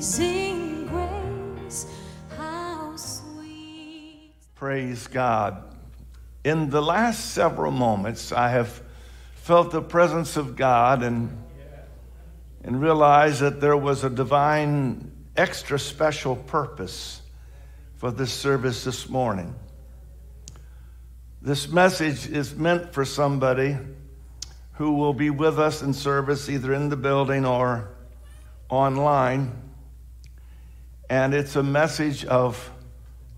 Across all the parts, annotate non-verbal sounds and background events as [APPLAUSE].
Amazing grace, how sweet. Praise God. In the last several moments, I have felt the presence of God and, and realized that there was a divine, extra special purpose for this service this morning. This message is meant for somebody who will be with us in service either in the building or online. And it's a message of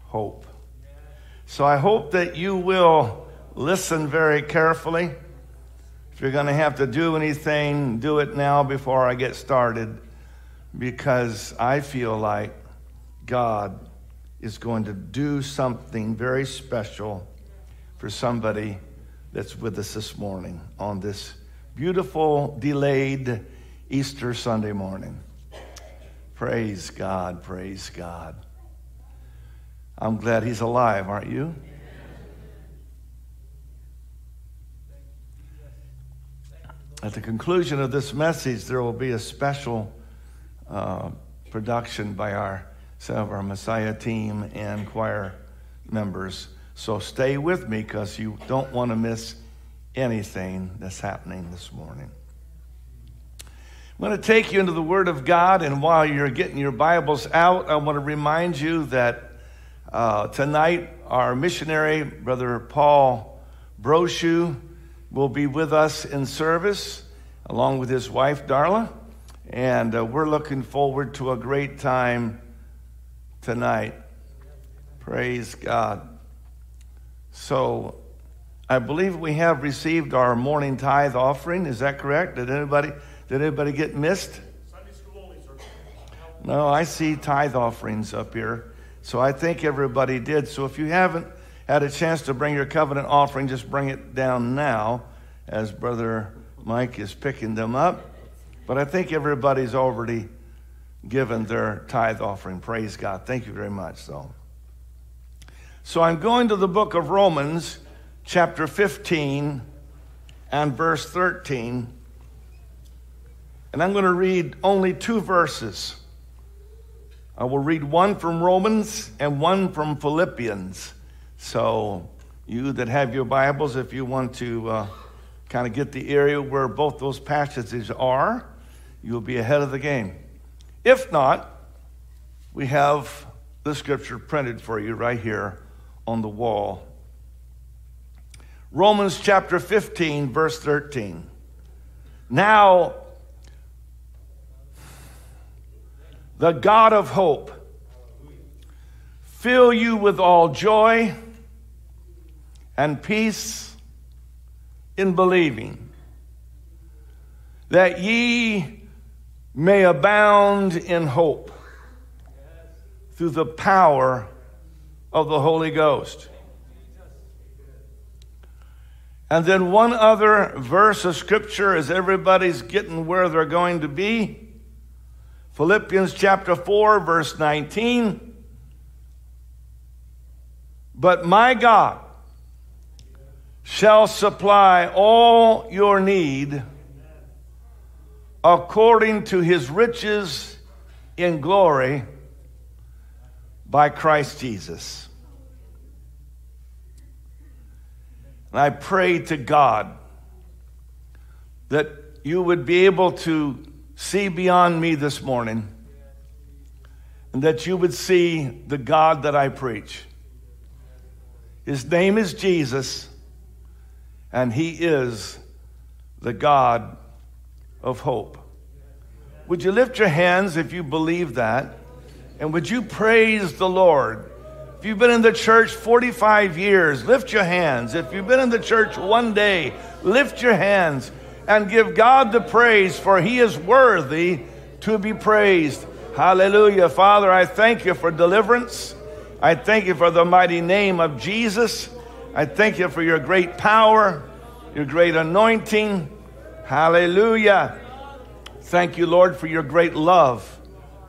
hope. So I hope that you will listen very carefully. If you're going to have to do anything, do it now before I get started because I feel like God is going to do something very special for somebody that's with us this morning on this beautiful, delayed Easter Sunday morning. Praise God, praise God. I'm glad he's alive, aren't you? At the conclusion of this message, there will be a special uh, production by our some of our Messiah team and choir members. So stay with me because you don't want to miss anything that's happening this morning. I'm going to take you into the Word of God, and while you're getting your Bibles out, I want to remind you that uh, tonight our missionary, Brother Paul Brochu, will be with us in service along with his wife, Darla, and uh, we're looking forward to a great time tonight. Praise God. So, I believe we have received our morning tithe offering. Is that correct? Did anybody did anybody get missed? No, I see tithe offerings up here. So I think everybody did. So if you haven't had a chance to bring your covenant offering, just bring it down now as Brother Mike is picking them up. But I think everybody's already given their tithe offering. Praise God. Thank you very much, So, So I'm going to the book of Romans, chapter 15 and verse 13. And I'm going to read only two verses. I will read one from Romans and one from Philippians. So, you that have your Bibles, if you want to uh, kind of get the area where both those passages are, you'll be ahead of the game. If not, we have the scripture printed for you right here on the wall. Romans chapter 15, verse 13. Now, the God of hope fill you with all joy and peace in believing, that ye may abound in hope through the power of the Holy Ghost. And then one other verse of scripture as everybody's getting where they're going to be. Philippians chapter 4, verse 19. But my God shall supply all your need according to his riches in glory by Christ Jesus. And I pray to God that you would be able to see beyond me this morning and that you would see the God that I preach. His name is Jesus, and He is the God of hope. Would you lift your hands if you believe that? And would you praise the Lord? If you've been in the church 45 years, lift your hands. If you've been in the church one day, lift your hands and give God the praise, for He is worthy to be praised. Hallelujah. Father, I thank you for deliverance. I thank you for the mighty name of Jesus. I thank you for your great power, your great anointing. Hallelujah. Thank you, Lord, for your great love.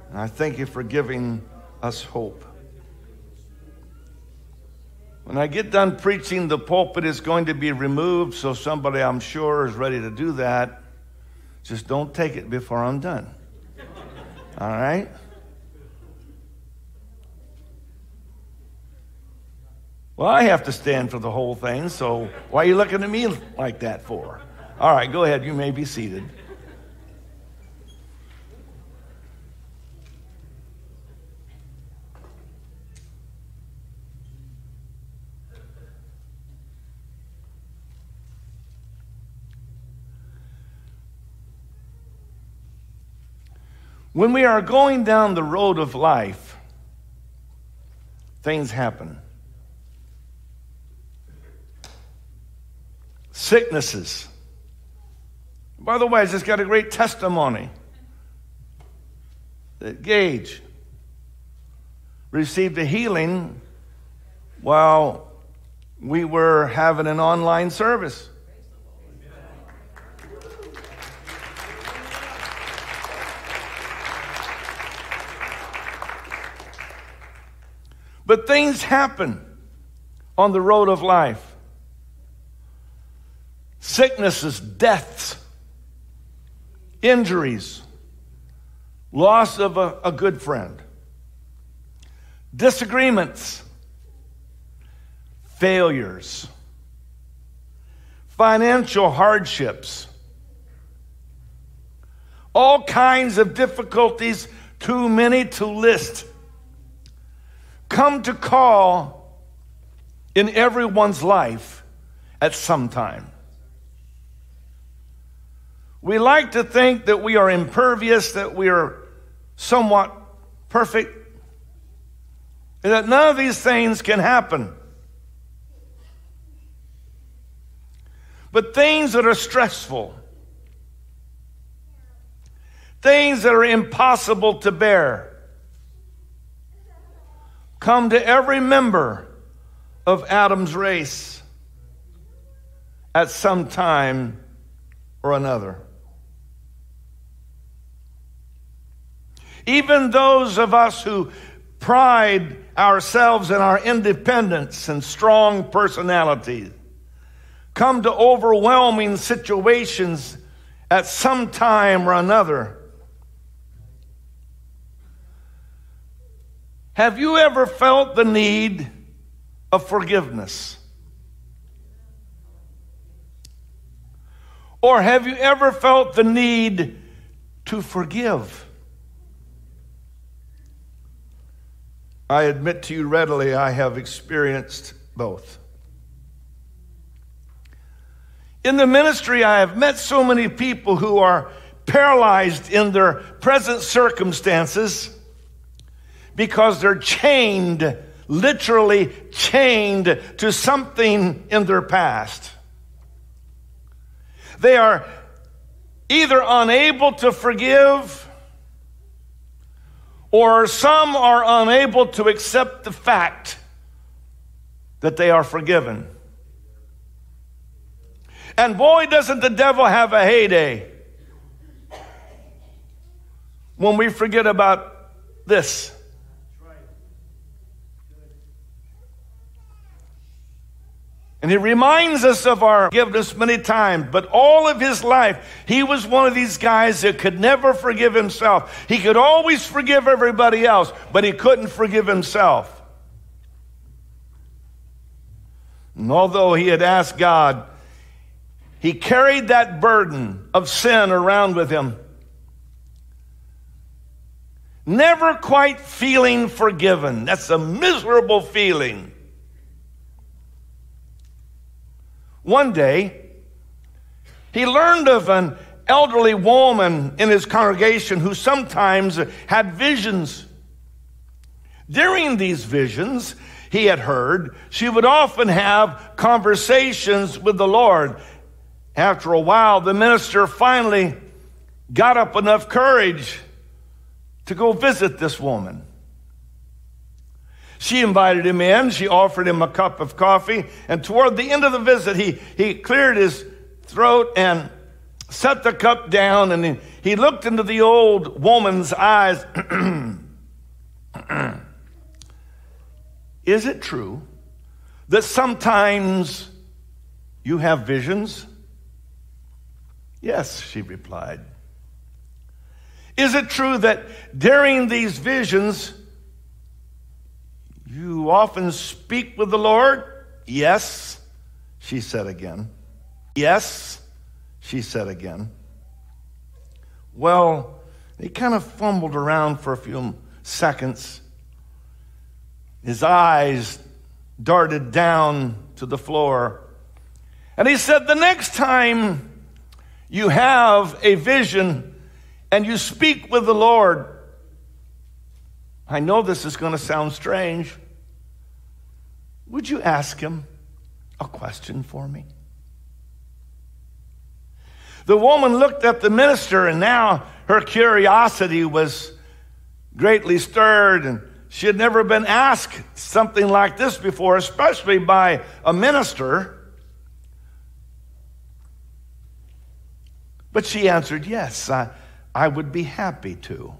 And I thank you for giving us hope. When I get done preaching, the pulpit is going to be removed, so somebody I'm sure is ready to do that. Just don't take it before I'm done. All right? Well, I have to stand for the whole thing, so why are you looking at me like that for? All right, go ahead. You may be seated. When we are going down the road of life, things happen. Sicknesses. By the way, I just got a great testimony that Gage received a healing while we were having an online service. But things happen on the road of life. Sicknesses, deaths, injuries, loss of a, a good friend, disagreements, failures, financial hardships, all kinds of difficulties, too many to list come to call in everyone's life at some time. We like to think that we are impervious, that we are somewhat perfect, and that none of these things can happen. But things that are stressful, things that are impossible to bear, come to every member of Adam's race at some time or another. Even those of us who pride ourselves in our independence and strong personality come to overwhelming situations at some time or another Have you ever felt the need of forgiveness? Or have you ever felt the need to forgive? I admit to you readily, I have experienced both. In the ministry, I have met so many people who are paralyzed in their present circumstances because they're chained, literally chained to something in their past. They are either unable to forgive or some are unable to accept the fact that they are forgiven. And boy, doesn't the devil have a heyday when we forget about this. And he reminds us of our forgiveness many times, but all of his life, he was one of these guys that could never forgive himself. He could always forgive everybody else, but he couldn't forgive himself. And although he had asked God, he carried that burden of sin around with him, never quite feeling forgiven. That's a miserable feeling. One day, he learned of an elderly woman in his congregation who sometimes had visions. During these visions, he had heard, she would often have conversations with the Lord. After a while, the minister finally got up enough courage to go visit this woman. She invited him in. She offered him a cup of coffee. And toward the end of the visit, he, he cleared his throat and set the cup down. And he, he looked into the old woman's eyes. [CLEARS THROAT] Is it true that sometimes you have visions? Yes, she replied. Is it true that during these visions, You often speak with the Lord? Yes, she said again. Yes, she said again. Well, he kind of fumbled around for a few seconds. His eyes darted down to the floor. And he said, The next time you have a vision and you speak with the Lord, I know this is going to sound strange. Would you ask him a question for me? The woman looked at the minister, and now her curiosity was greatly stirred, and she had never been asked something like this before, especially by a minister. But she answered, Yes, I, I would be happy to.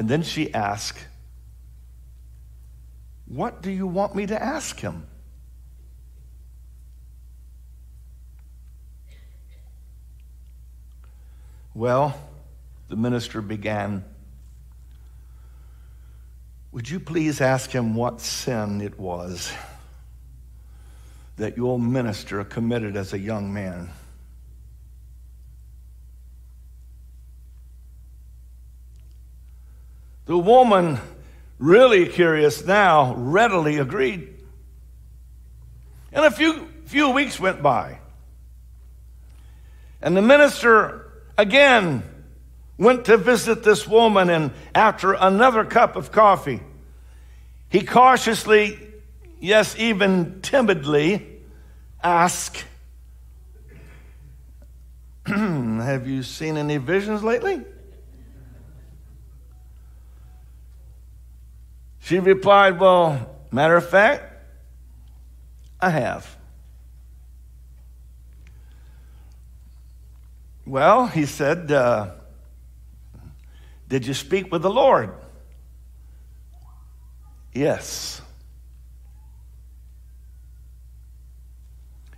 And then she asked, What do you want me to ask him? Well, the minister began. Would you please ask him what sin it was that your minister committed as a young man? The woman, really curious now, readily agreed. And a few, few weeks went by. And the minister again went to visit this woman, and after another cup of coffee, he cautiously, yes, even timidly, asked, [CLEARS THROAT] Have you seen any visions lately? She replied, Well, matter of fact, I have. Well, he said, uh, Did you speak with the Lord? Yes.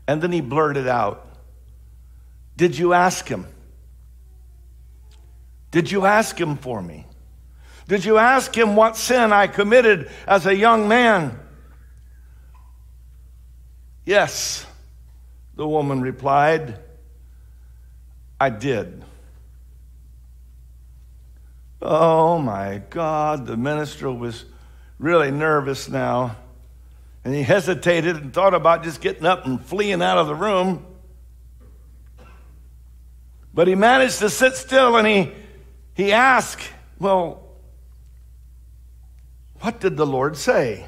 And then he blurted out, Did you ask him? Did you ask him for me? Did you ask him what sin I committed as a young man? Yes, the woman replied. I did. Oh my God, the minister was really nervous now. And he hesitated and thought about just getting up and fleeing out of the room. But he managed to sit still and he, he asked, Well, what did the Lord say?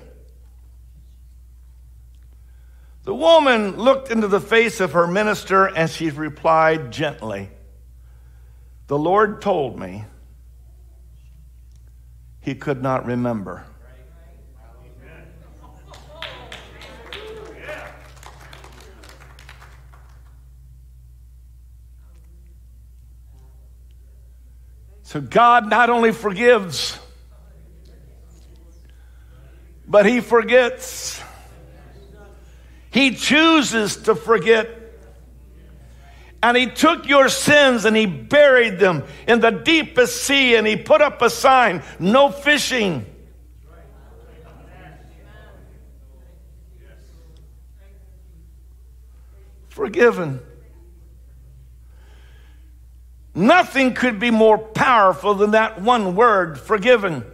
The woman looked into the face of her minister and she replied gently, The Lord told me he could not remember. So God not only forgives, but he forgets. He chooses to forget. And he took your sins and he buried them in the deepest sea and he put up a sign no fishing. Forgiven. Nothing could be more powerful than that one word, forgiven.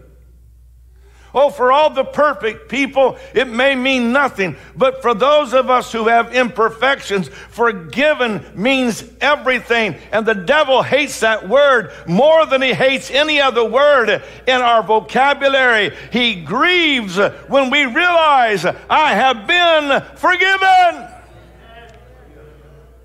Oh, for all the perfect people, it may mean nothing. But for those of us who have imperfections, forgiven means everything. And the devil hates that word more than he hates any other word in our vocabulary. He grieves when we realize I have been forgiven.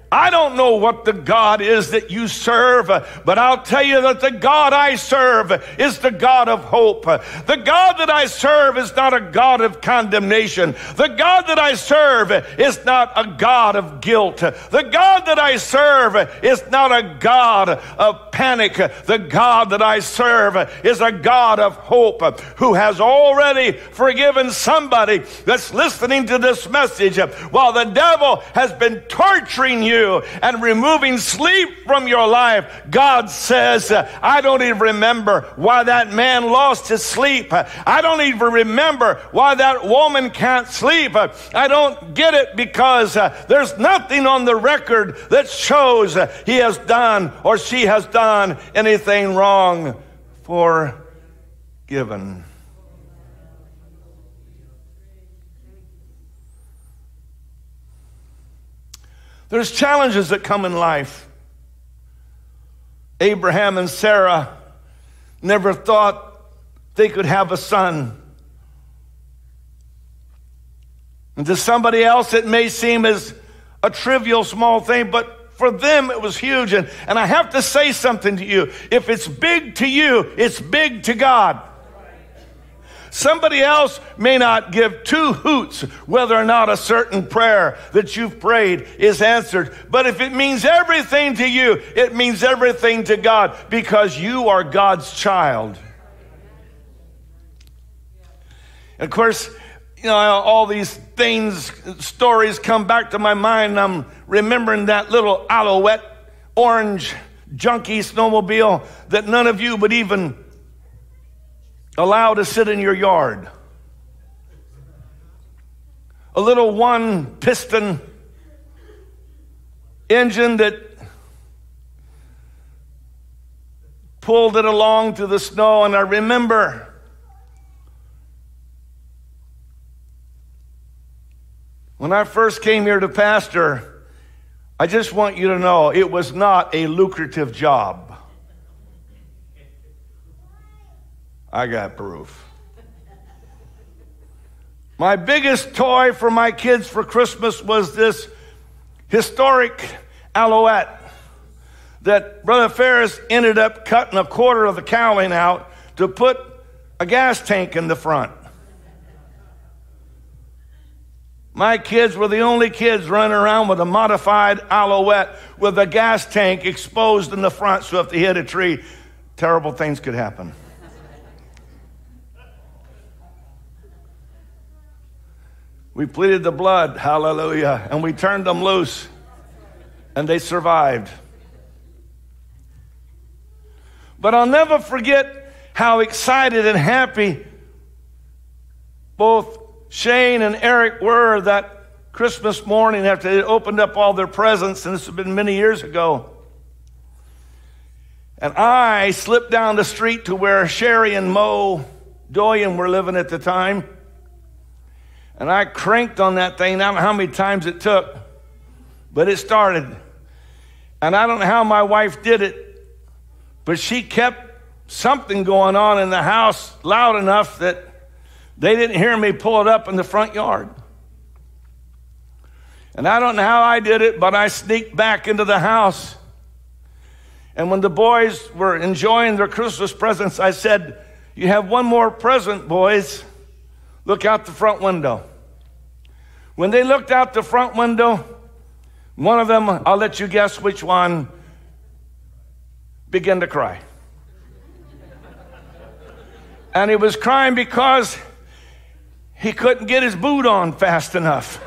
I don't know what the God is that you serve, but I'll tell you that the God I serve is the God of hope. The God that I serve is not a God of condemnation. The God that I serve is not a God of guilt. The God that I serve is not a God of panic. The God that I serve is a God of hope who has already forgiven somebody that's listening to this message while the devil has been torturing you you and removing sleep from your life, God says, I don't even remember why that man lost his sleep. I don't even remember why that woman can't sleep. I don't get it because uh, there's nothing on the record that shows he has done or she has done anything wrong. Forgiven. There's challenges that come in life. Abraham and Sarah never thought they could have a son. And to somebody else, it may seem as a trivial small thing, but for them, it was huge. And, and I have to say something to you. If it's big to you, it's big to God. Somebody else may not give two hoots whether or not a certain prayer that you've prayed is answered. But if it means everything to you, it means everything to God because you are God's child. of course, you know, all these things, stories come back to my mind. I'm remembering that little Alouette orange junky snowmobile that none of you would even allow to sit in your yard. A little one piston engine that pulled it along through the snow. And I remember when I first came here to pastor, I just want you to know it was not a lucrative job. I got proof. My biggest toy for my kids for Christmas was this historic Alouette that Brother Ferris ended up cutting a quarter of the cowling out to put a gas tank in the front. My kids were the only kids running around with a modified Alouette with a gas tank exposed in the front, so if they hit a tree, terrible things could happen. We pleaded the blood, hallelujah, and we turned them loose, and they survived. But I'll never forget how excited and happy both Shane and Eric were that Christmas morning after they opened up all their presents, and this has been many years ago. And I slipped down the street to where Sherry and Mo Doyen were living at the time. And I cranked on that thing. I don't know how many times it took, but it started. And I don't know how my wife did it, but she kept something going on in the house loud enough that they didn't hear me pull it up in the front yard. And I don't know how I did it, but I sneaked back into the house. And when the boys were enjoying their Christmas presents, I said, You have one more present, boys. Look out the front window. When they looked out the front window, one of them, I'll let you guess which one, began to cry. and he was crying because he couldn't get his boot on fast enough.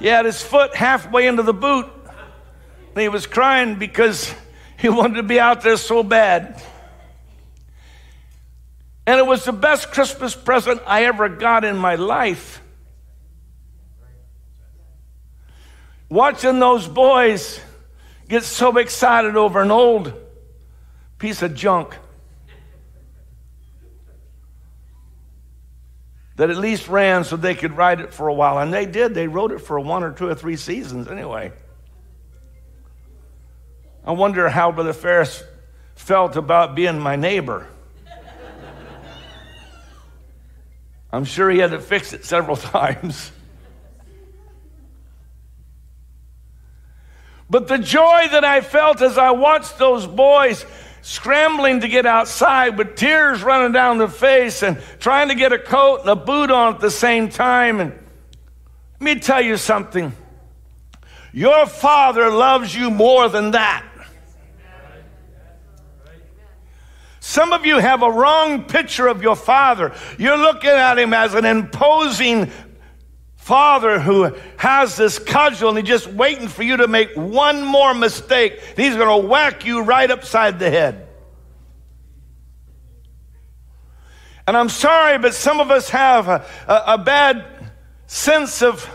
He had his foot halfway into the boot, and he was crying because he wanted to be out there so bad. And it was the best Christmas present I ever got in my life. Watching those boys get so excited over an old piece of junk that at least ran so they could ride it for a while. And they did. They rode it for one or two or three seasons anyway. I wonder how Brother Ferris felt about being my neighbor. I'm sure he had to fix it several [LAUGHS] times. But the joy that I felt as I watched those boys scrambling to get outside with tears running down their face and trying to get a coat and a boot on at the same time. And let me tell you something your father loves you more than that. Some of you have a wrong picture of your father. You're looking at him as an imposing father who has this cudgel and he's just waiting for you to make one more mistake. He's going to whack you right upside the head. And I'm sorry, but some of us have a, a, a bad sense of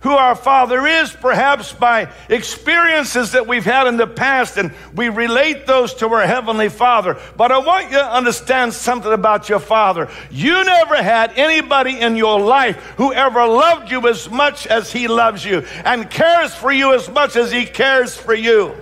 who our Father is, perhaps by experiences that we've had in the past, and we relate those to our Heavenly Father. But I want you to understand something about your Father. You never had anybody in your life who ever loved you as much as He loves you and cares for you as much as He cares for you.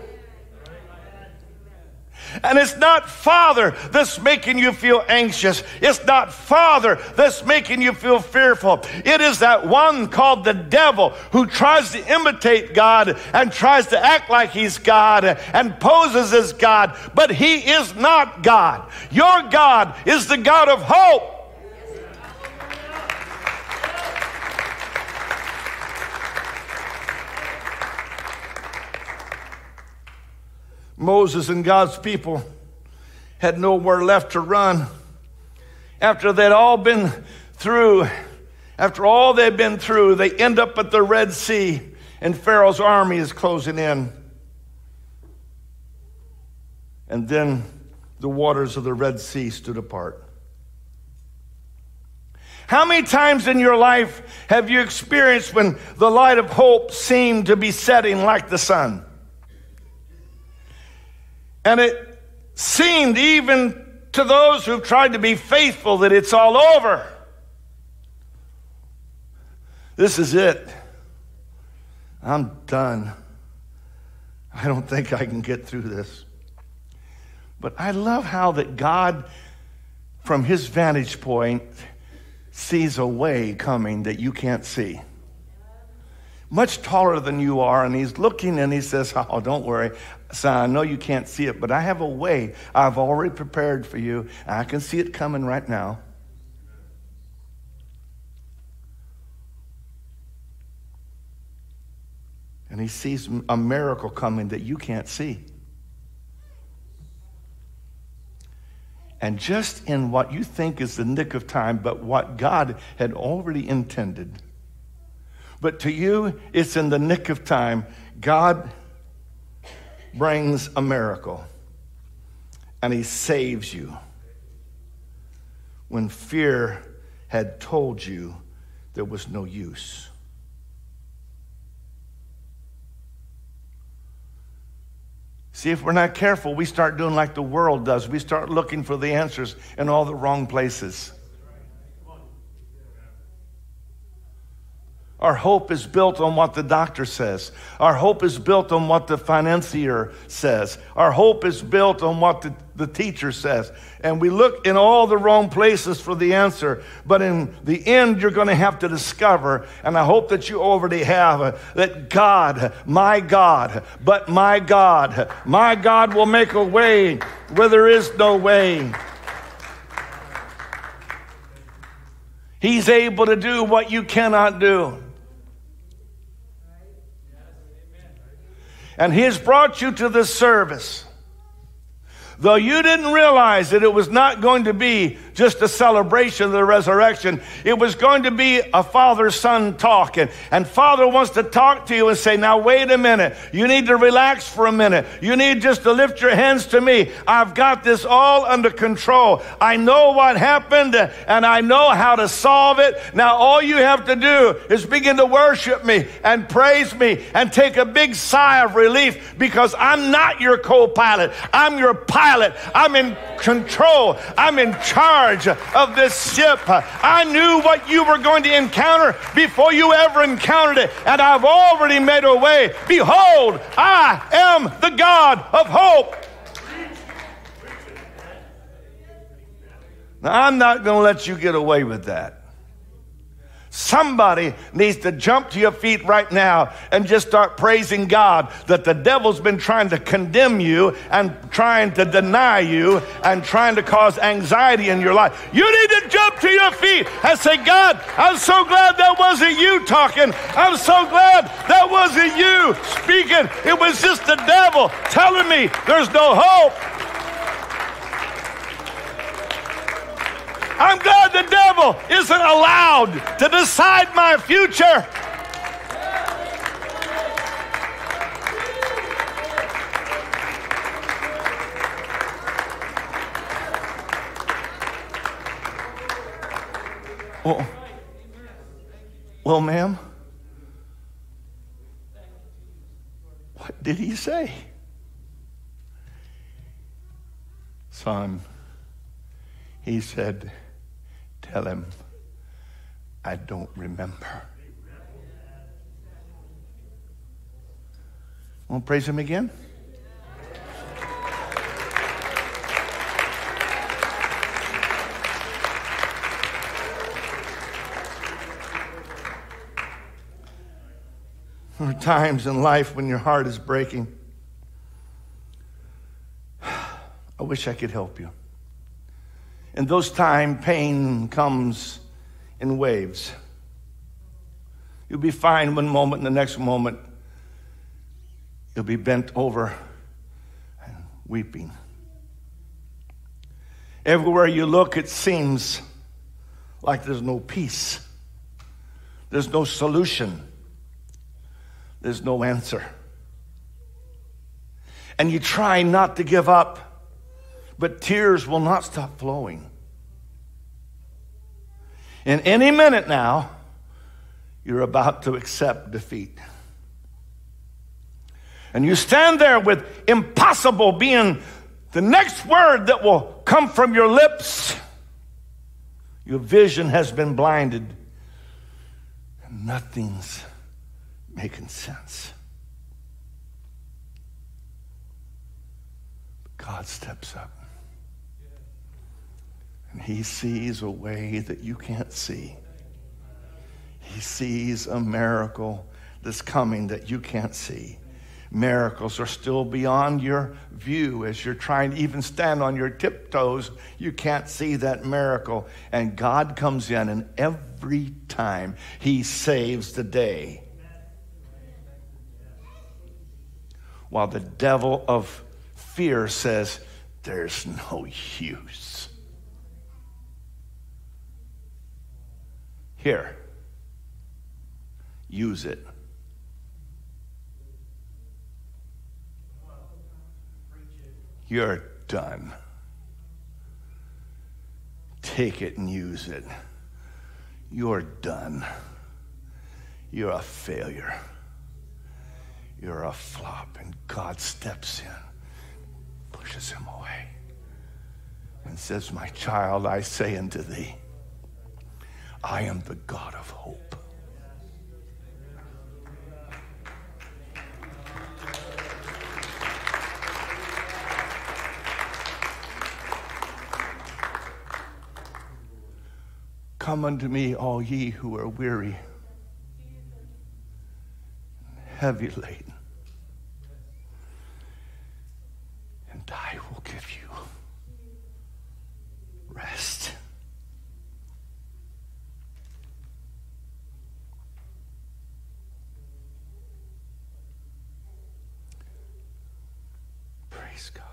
And it's not Father that's making you feel anxious. It's not Father that's making you feel fearful. It is that one called the devil who tries to imitate God and tries to act like he's God and poses as God, but he is not God. Your God is the God of hope. Moses and God's people had nowhere left to run. After they'd all been through, after all they'd been through, they end up at the Red Sea, and Pharaoh's army is closing in. And then the waters of the Red Sea stood apart. How many times in your life have you experienced when the light of hope seemed to be setting like the sun? And it seemed even to those who've tried to be faithful that it's all over. This is it. I'm done. I don't think I can get through this. But I love how that God, from his vantage point, sees a way coming that you can't see much taller than you are, and he's looking and he says, Oh, don't worry. Son, I know you can't see it, but I have a way I've already prepared for you. I can see it coming right now. And he sees a miracle coming that you can't see. And just in what you think is the nick of time, but what God had already intended but to you, it's in the nick of time. God brings a miracle and he saves you when fear had told you there was no use. See, if we're not careful, we start doing like the world does. We start looking for the answers in all the wrong places. Our hope is built on what the doctor says. Our hope is built on what the financier says. Our hope is built on what the, the teacher says. And we look in all the wrong places for the answer. But in the end, you're going to have to discover, and I hope that you already have, that God, my God, but my God, my God will make a way where there is no way. He's able to do what you cannot do. And He has brought you to this service. Though you didn't realize that it was not going to be just a celebration of the resurrection, it was going to be a father son talk. And, and father wants to talk to you and say, Now, wait a minute. You need to relax for a minute. You need just to lift your hands to me. I've got this all under control. I know what happened and I know how to solve it. Now, all you have to do is begin to worship me and praise me and take a big sigh of relief because I'm not your co pilot, I'm your pilot pilot. I'm in control. I'm in charge of this ship. I knew what you were going to encounter before you ever encountered it, and I've already made a way. Behold, I am the God of hope. Now, I'm not going to let you get away with that. Somebody needs to jump to your feet right now and just start praising God that the devil's been trying to condemn you and trying to deny you and trying to cause anxiety in your life. You need to jump to your feet and say, God, I'm so glad that wasn't you talking. I'm so glad that wasn't you speaking. It was just the devil telling me there's no hope. I'm glad the devil isn't allowed to decide my future. Well, well, ma'am, what did he say? Son, he said, Tell him I don't remember. Want to praise him again? There are times in life when your heart is breaking. [SIGHS] I wish I could help you. In those times, pain comes in waves. You'll be fine one moment, and the next moment, you'll be bent over and weeping. Everywhere you look, it seems like there's no peace, there's no solution there's no answer. And you try not to give up, but tears will not stop flowing. In any minute now, you're about to accept defeat. And you stand there with impossible being the next word that will come from your lips. Your vision has been blinded, and nothing's making sense. God steps up. And he sees a way that you can't see. He sees a miracle that's coming that you can't see. Miracles are still beyond your view as you're trying to even stand on your tiptoes. You can't see that miracle. And God comes in, and every time He saves the day. while the devil of fear says, There's no [LAUGHS] use. Here, use it. You're done. Take it and use it. You're done. You're a failure you're a flop. And God steps in, pushes him away, and says, My child, I say unto thee, I am the God of hope. Come unto me, all ye who are weary heavy laden. And I will give you rest. Praise God.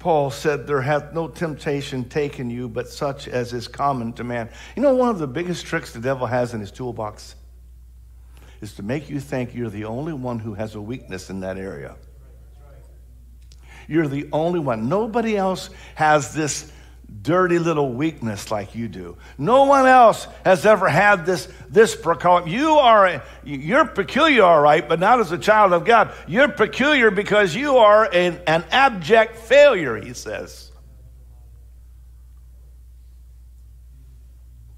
Paul said, There hath no temptation taken you but such as is common to man. You know, one of the biggest tricks the devil has in his toolbox is to make you think you're the only one who has a weakness in that area. You're the only one. Nobody else has this dirty little weakness like you do. No one else has ever had this this. You are you're peculiar, all right, but not as a child of God. You're peculiar because you are an, an abject failure. He says.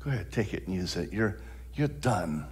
Go ahead, take it and use it. You're you're done.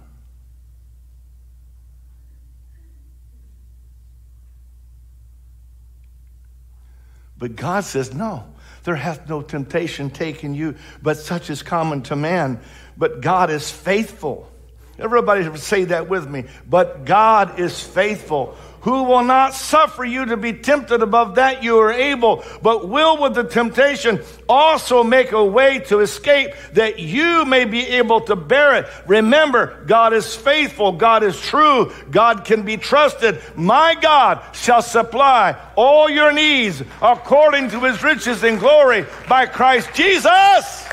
But God says, no. There hath no temptation taken you, but such is common to man. But God is faithful. Everybody say that with me. But God is faithful, who will not suffer you to be tempted above that you are able, but will with the temptation also make a way to escape that you may be able to bear it. Remember, God is faithful, God is true, God can be trusted. My God shall supply all your needs according to his riches and glory by Christ Jesus.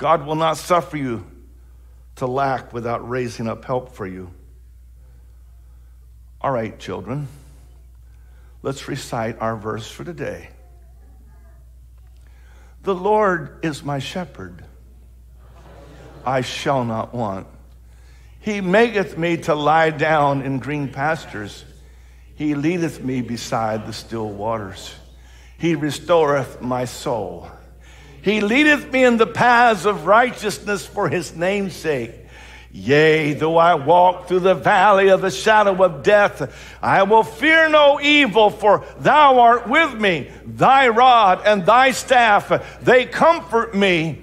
God will not suffer you to lack without raising up help for you. All right, children, let's recite our verse for today. The Lord is my shepherd, I shall not want. He maketh me to lie down in green pastures. He leadeth me beside the still waters. He restoreth my soul. He leadeth me in the paths of righteousness for his name's sake. Yea, though I walk through the valley of the shadow of death, I will fear no evil, for thou art with me. Thy rod and thy staff, they comfort me.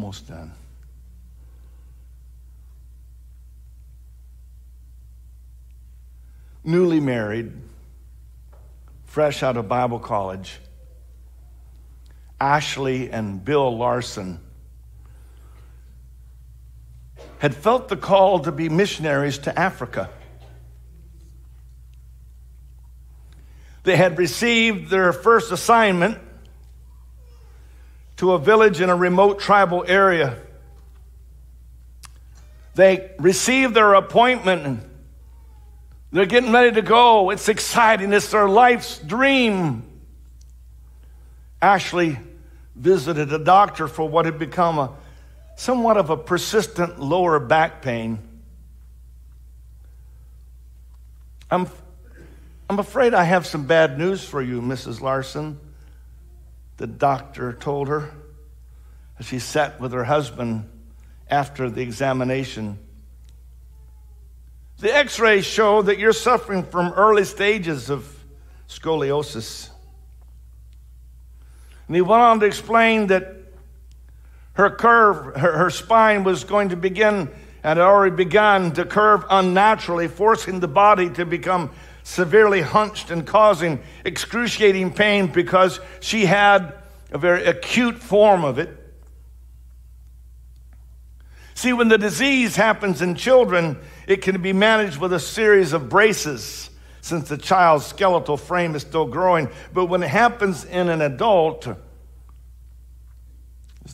almost done. Newly married, fresh out of Bible college, Ashley and Bill Larson had felt the call to be missionaries to Africa. They had received their first assignment to a village in a remote tribal area. They received their appointment they're getting ready to go. It's exciting, it's their life's dream. Ashley visited a doctor for what had become a somewhat of a persistent lower back pain. I'm, I'm afraid I have some bad news for you, Mrs. Larson the doctor told her as she sat with her husband after the examination. The x rays show that you're suffering from early stages of scoliosis. And he went on to explain that her curve, her, her spine was going to begin and had already begun to curve unnaturally, forcing the body to become severely hunched and causing excruciating pain because she had a very acute form of it. See, when the disease happens in children, it can be managed with a series of braces since the child's skeletal frame is still growing. But when it happens in an adult, there's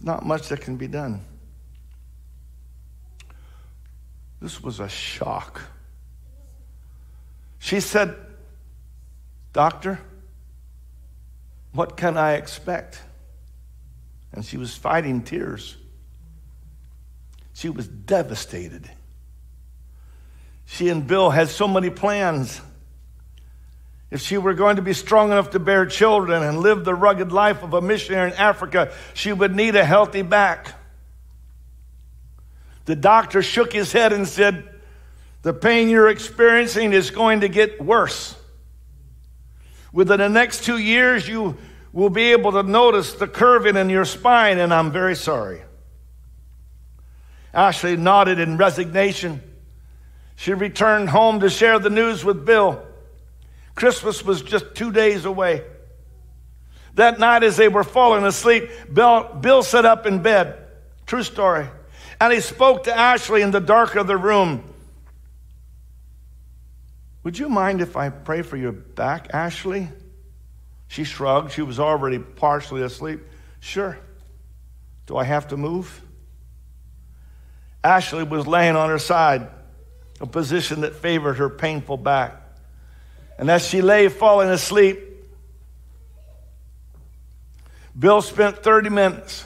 not much that can be done. This was a shock. She said, Doctor, what can I expect? And she was fighting tears. She was devastated. She and Bill had so many plans. If she were going to be strong enough to bear children and live the rugged life of a missionary in Africa, she would need a healthy back. The doctor shook his head and said, The pain you're experiencing is going to get worse. Within the next two years, you will be able to notice the curving in your spine, and I'm very sorry. Ashley nodded in resignation. She returned home to share the news with Bill. Christmas was just two days away. That night, as they were falling asleep, Bill, Bill sat up in bed. True story. And he spoke to Ashley in the dark of the room. Would you mind if I pray for your back, Ashley? She shrugged. She was already partially asleep. Sure. Do I have to move? Ashley was laying on her side, a position that favored her painful back. And as she lay falling asleep, Bill spent 30 minutes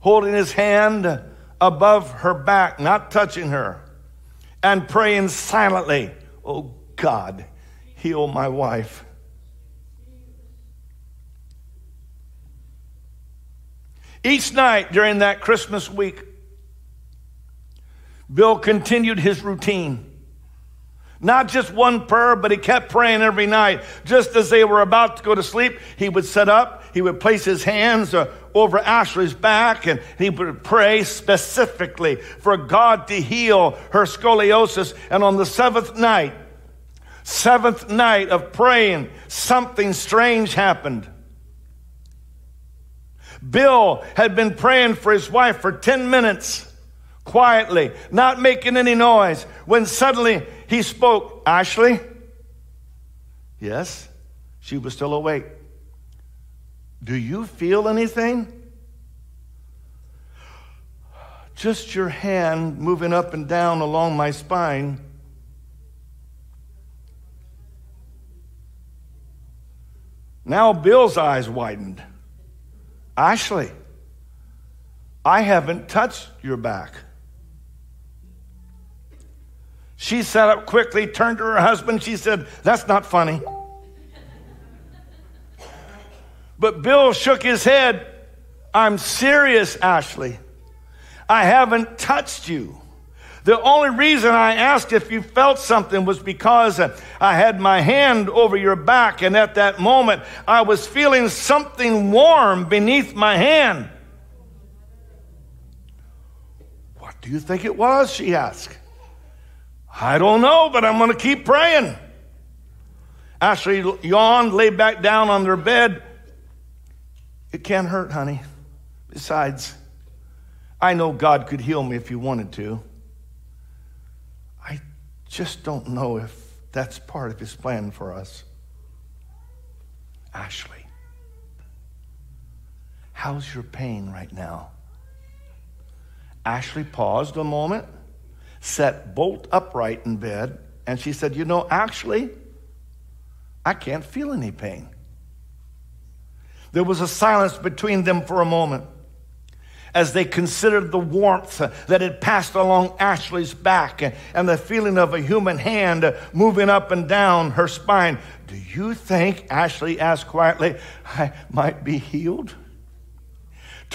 holding his hand above her back, not touching her, and praying silently, Oh God, heal my wife. Each night during that Christmas week, Bill continued his routine. Not just one prayer, but he kept praying every night. Just as they were about to go to sleep, he would sit up, he would place his hands uh, over Ashley's back, and he would pray specifically for God to heal her scoliosis. And on the seventh night, seventh night of praying, something strange happened. Bill had been praying for his wife for 10 minutes, quietly, not making any noise, when suddenly he spoke, Ashley? Yes, she was still awake. Do you feel anything? Just your hand moving up and down along my spine. Now Bill's eyes widened. Ashley, I haven't touched your back. She sat up quickly, turned to her husband. She said, That's not funny. But Bill shook his head. I'm serious, Ashley. I haven't touched you. The only reason I asked if you felt something was because I had my hand over your back, and at that moment I was feeling something warm beneath my hand. What do you think it was? She asked. I don't know, but I'm going to keep praying. Ashley yawned, lay back down on their bed. It can't hurt, honey. Besides, I know God could heal me if He wanted to. I just don't know if that's part of His plan for us. Ashley, how's your pain right now? Ashley paused a moment sat bolt upright in bed, and she said, You know, actually, I can't feel any pain. There was a silence between them for a moment as they considered the warmth that had passed along Ashley's back and the feeling of a human hand moving up and down her spine. Do you think, Ashley asked quietly, I might be healed?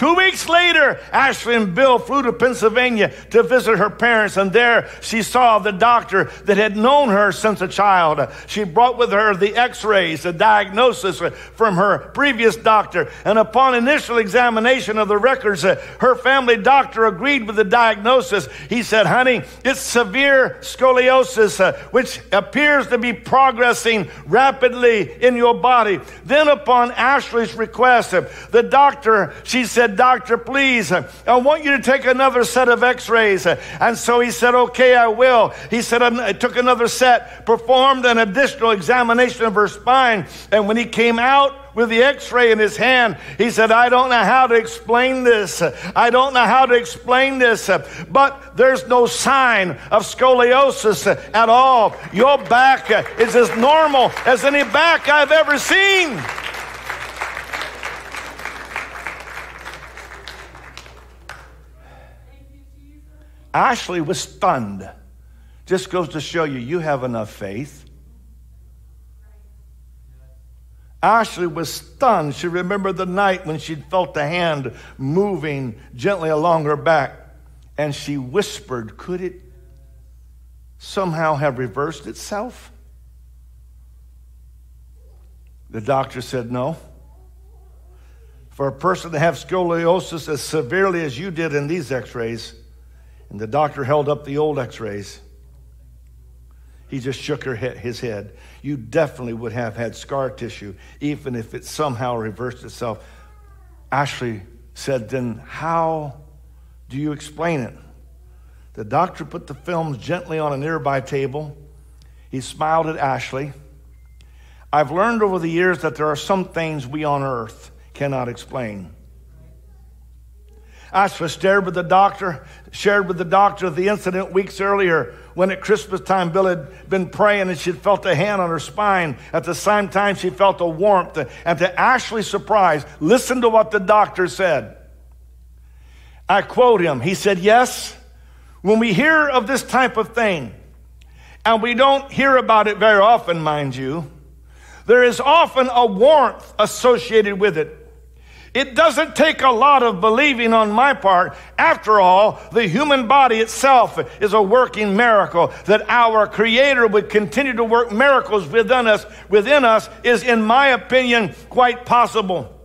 Two weeks later, Ashley and Bill flew to Pennsylvania to visit her parents, and there she saw the doctor that had known her since a child. She brought with her the x rays, the diagnosis from her previous doctor, and upon initial examination of the records, her family doctor agreed with the diagnosis. He said, Honey, it's severe scoliosis, which appears to be progressing rapidly in your body. Then, upon Ashley's request, the doctor, she said, said, Doctor, please, I want you to take another set of x rays. And so he said, Okay, I will. He said, I took another set, performed an additional examination of her spine. And when he came out, with the x ray in his hand. He said, I don't know how to explain this. I don't know how to explain this, but there's no sign of scoliosis at all. Your back is as normal as any back I've ever seen. Ashley was stunned. Just goes to show you, you have enough faith. Ashley was stunned. She remembered the night when she'd felt the hand moving gently along her back, and she whispered, Could it somehow have reversed itself? The doctor said, No. For a person to have scoliosis as severely as you did in these x rays, and the doctor held up the old x rays. He just shook her head, his head. You definitely would have had scar tissue, even if it somehow reversed itself. Ashley said, Then how do you explain it? The doctor put the films gently on a nearby table. He smiled at Ashley. I've learned over the years that there are some things we on earth cannot explain. Ashley shared with the doctor, shared with the doctor the incident weeks earlier when at Christmas time Bill had been praying and she'd felt a hand on her spine. At the same time, she felt a warmth. And to Ashley's surprise, listen to what the doctor said. I quote him. He said, Yes, when we hear of this type of thing, and we don't hear about it very often, mind you, there is often a warmth associated with it. It doesn't take a lot of believing on my part. After all, the human body itself is a working miracle. That our Creator would continue to work miracles within us, within us is, in my opinion, quite possible.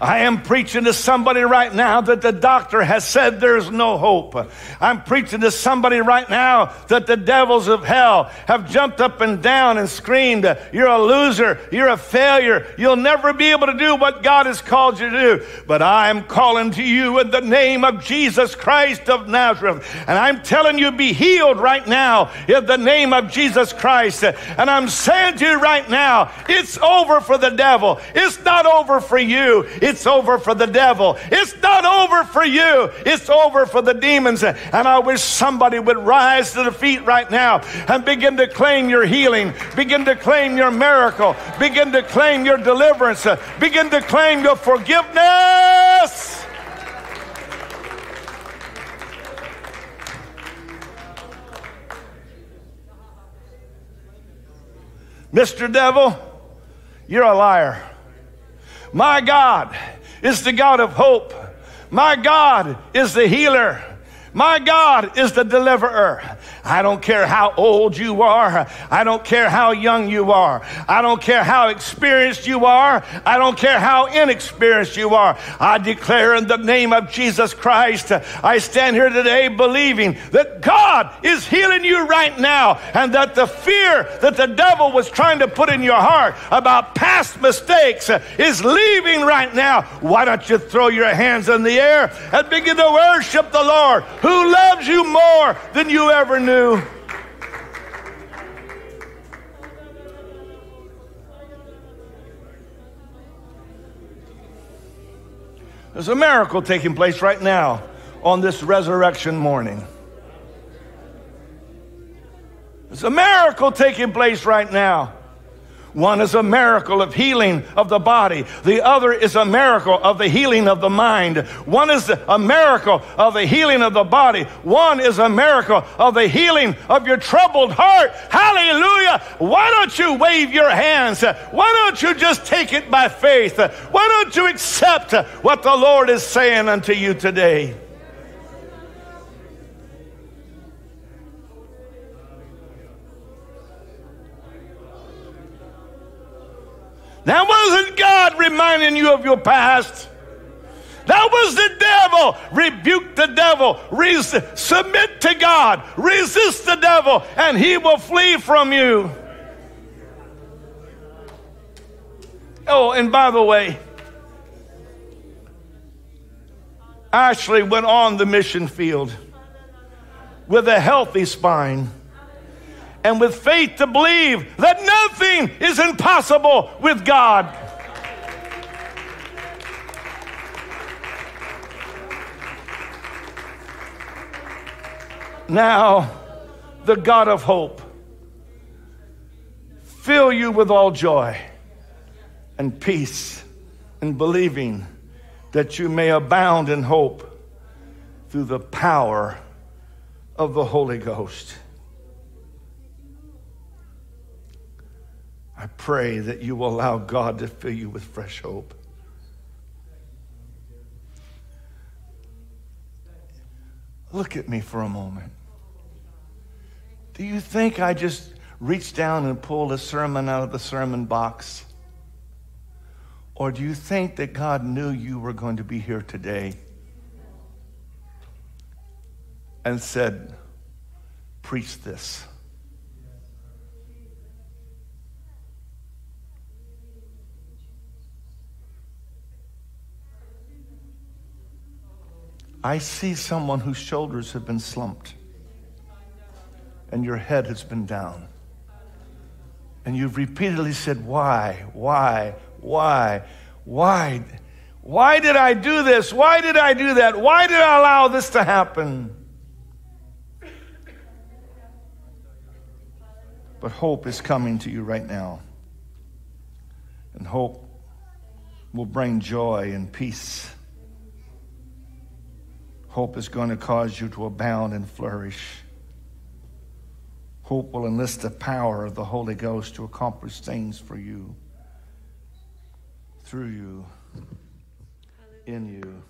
I am preaching to somebody right now that the doctor has said there's no hope. I'm preaching to somebody right now that the devils of hell have jumped up and down and screamed, You're a loser. You're a failure. You'll never be able to do what God has called you to do. But I'm calling to you in the name of Jesus Christ of Nazareth. And I'm telling you, be healed right now in the name of Jesus Christ. And I'm saying to you right now, it's over for the devil. It's not over for you. It's over for the devil. It's not over for you. It's over for the demons. And I wish somebody would rise to the feet right now and begin to claim your healing, begin to claim your miracle, begin to claim your deliverance, begin to claim your forgiveness. Mr. Devil, you're a liar. My God is the God of hope. My God is the healer. My God is the deliverer. I don't care how old you are. I don't care how young you are. I don't care how experienced you are. I don't care how inexperienced you are. I declare in the name of Jesus Christ, I stand here today believing that God is healing you right now and that the fear that the devil was trying to put in your heart about past mistakes is leaving right now. Why don't you throw your hands in the air and begin to worship the Lord? who loves you more than you ever knew. There's a miracle taking place right now on this resurrection morning. There's a miracle taking place right now. One is a miracle of healing of the body. The other is a miracle of the healing of the mind. One is a miracle of the healing of the body. One is a miracle of the healing of your troubled heart. Hallelujah. Why don't you wave your hands? Why don't you just take it by faith? Why don't you accept what the Lord is saying unto you today? That wasn't God reminding you of your past. That was the devil. Rebuke the devil. Res- submit to God. Resist the devil, and he will flee from you. Oh, and by the way, Ashley went on the mission field with a healthy spine and with faith to believe that nothing is impossible with God. Now, the God of hope fill you with all joy and peace in believing that you may abound in hope through the power of the Holy Ghost. I pray that you will allow God to fill you with fresh hope. Look at me for a moment. Do you think I just reached down and pulled a sermon out of the sermon box? Or do you think that God knew you were going to be here today and said, Preach this? I see someone whose shoulders have been slumped and your head has been down. And you've repeatedly said, Why? Why? Why? Why? Why did I do this? Why did I do that? Why did I allow this to happen? But hope is coming to you right now. And hope will bring joy and peace. Hope is going to cause you to abound and flourish. Hope will enlist the power of the Holy Ghost to accomplish things for you, through you, in you.